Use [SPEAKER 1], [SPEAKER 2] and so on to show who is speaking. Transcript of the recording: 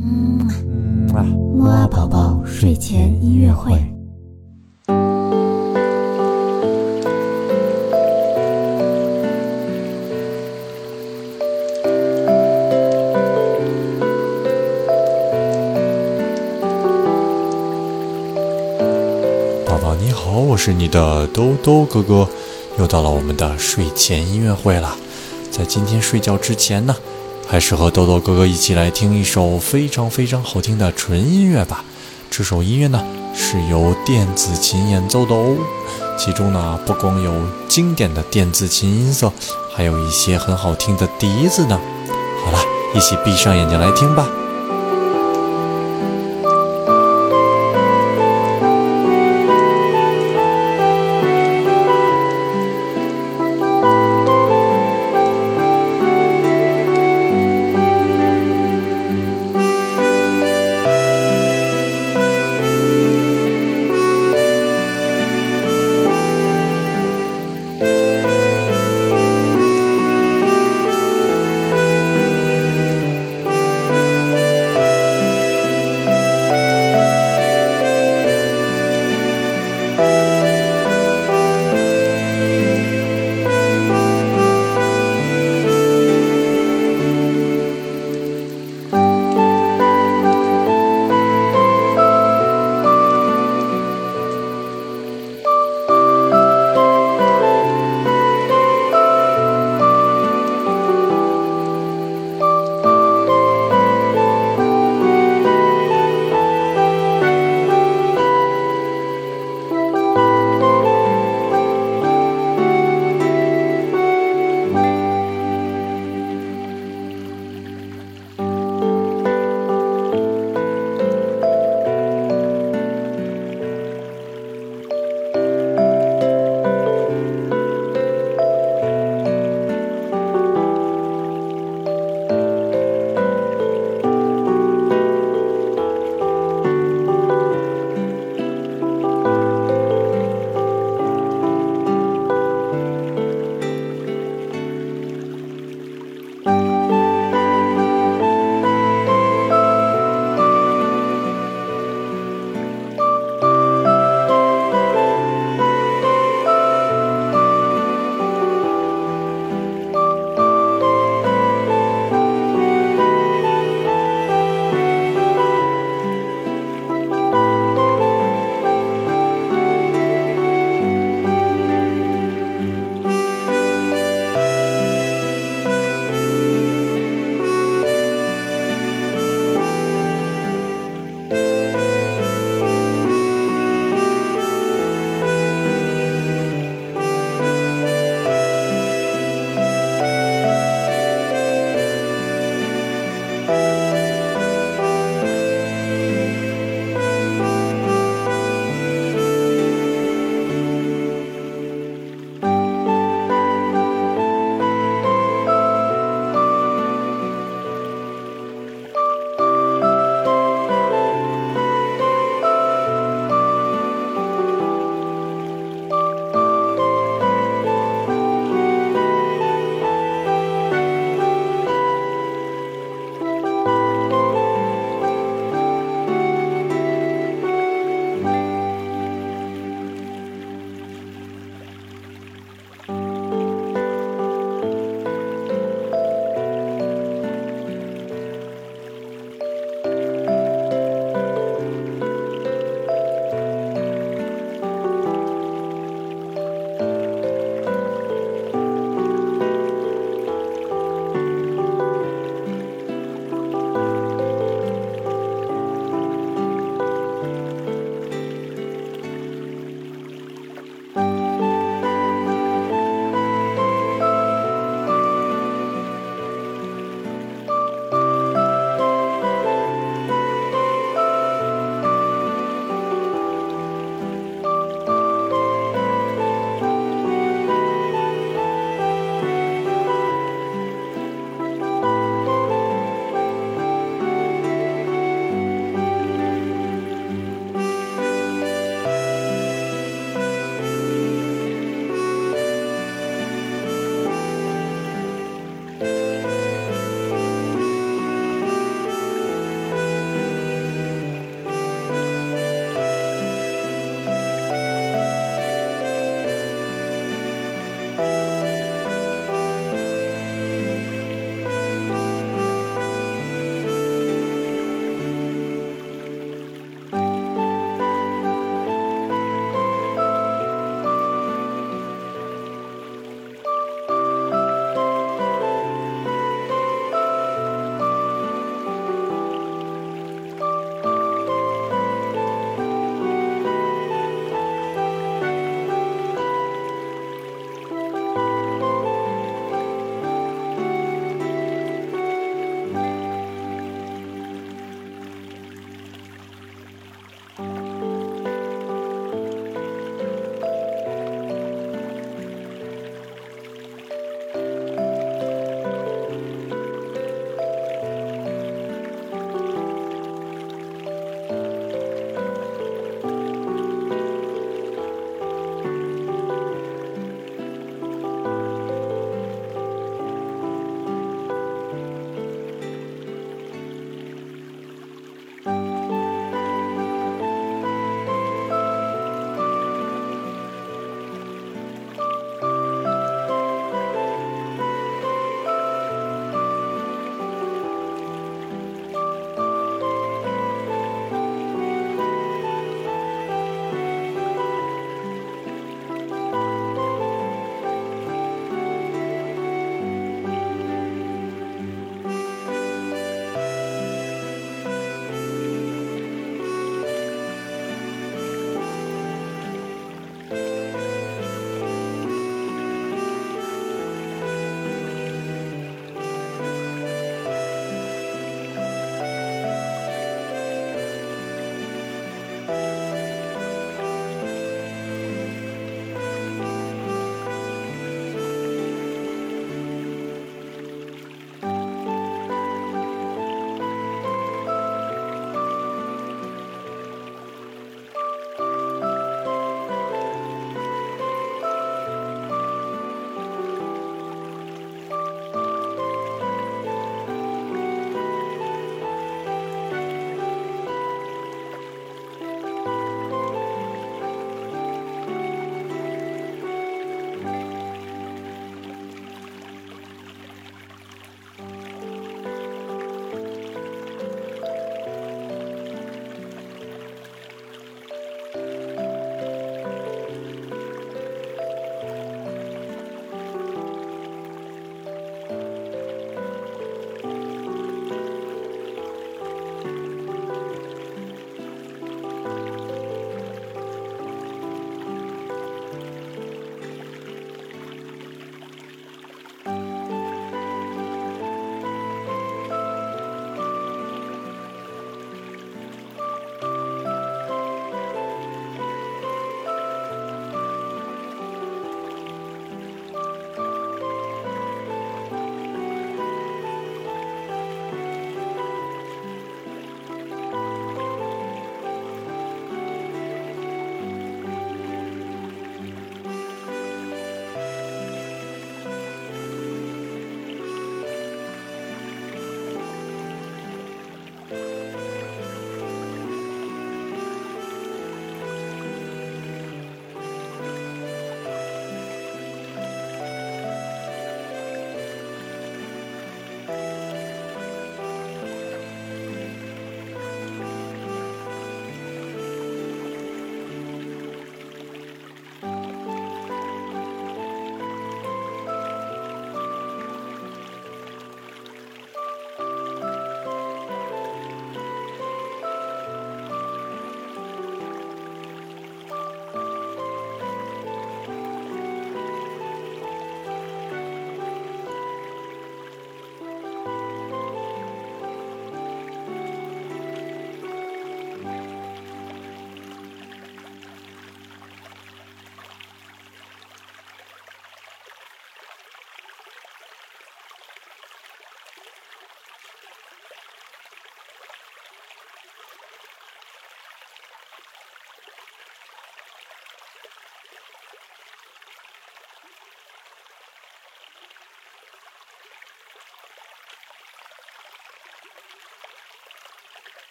[SPEAKER 1] 嗯啊，
[SPEAKER 2] 木啊宝宝睡前音乐会。
[SPEAKER 1] 宝宝你好，我是你的兜兜哥哥，又到了我们的睡前音乐会了。在今天睡觉之前呢，还是和豆豆哥哥一起来听一首非常非常好听的纯音乐吧。这首音乐呢是由电子琴演奏的哦，其中呢不光有经典的电子琴音色，还有一些很好听的笛子呢。好了，一起闭上眼睛来听吧。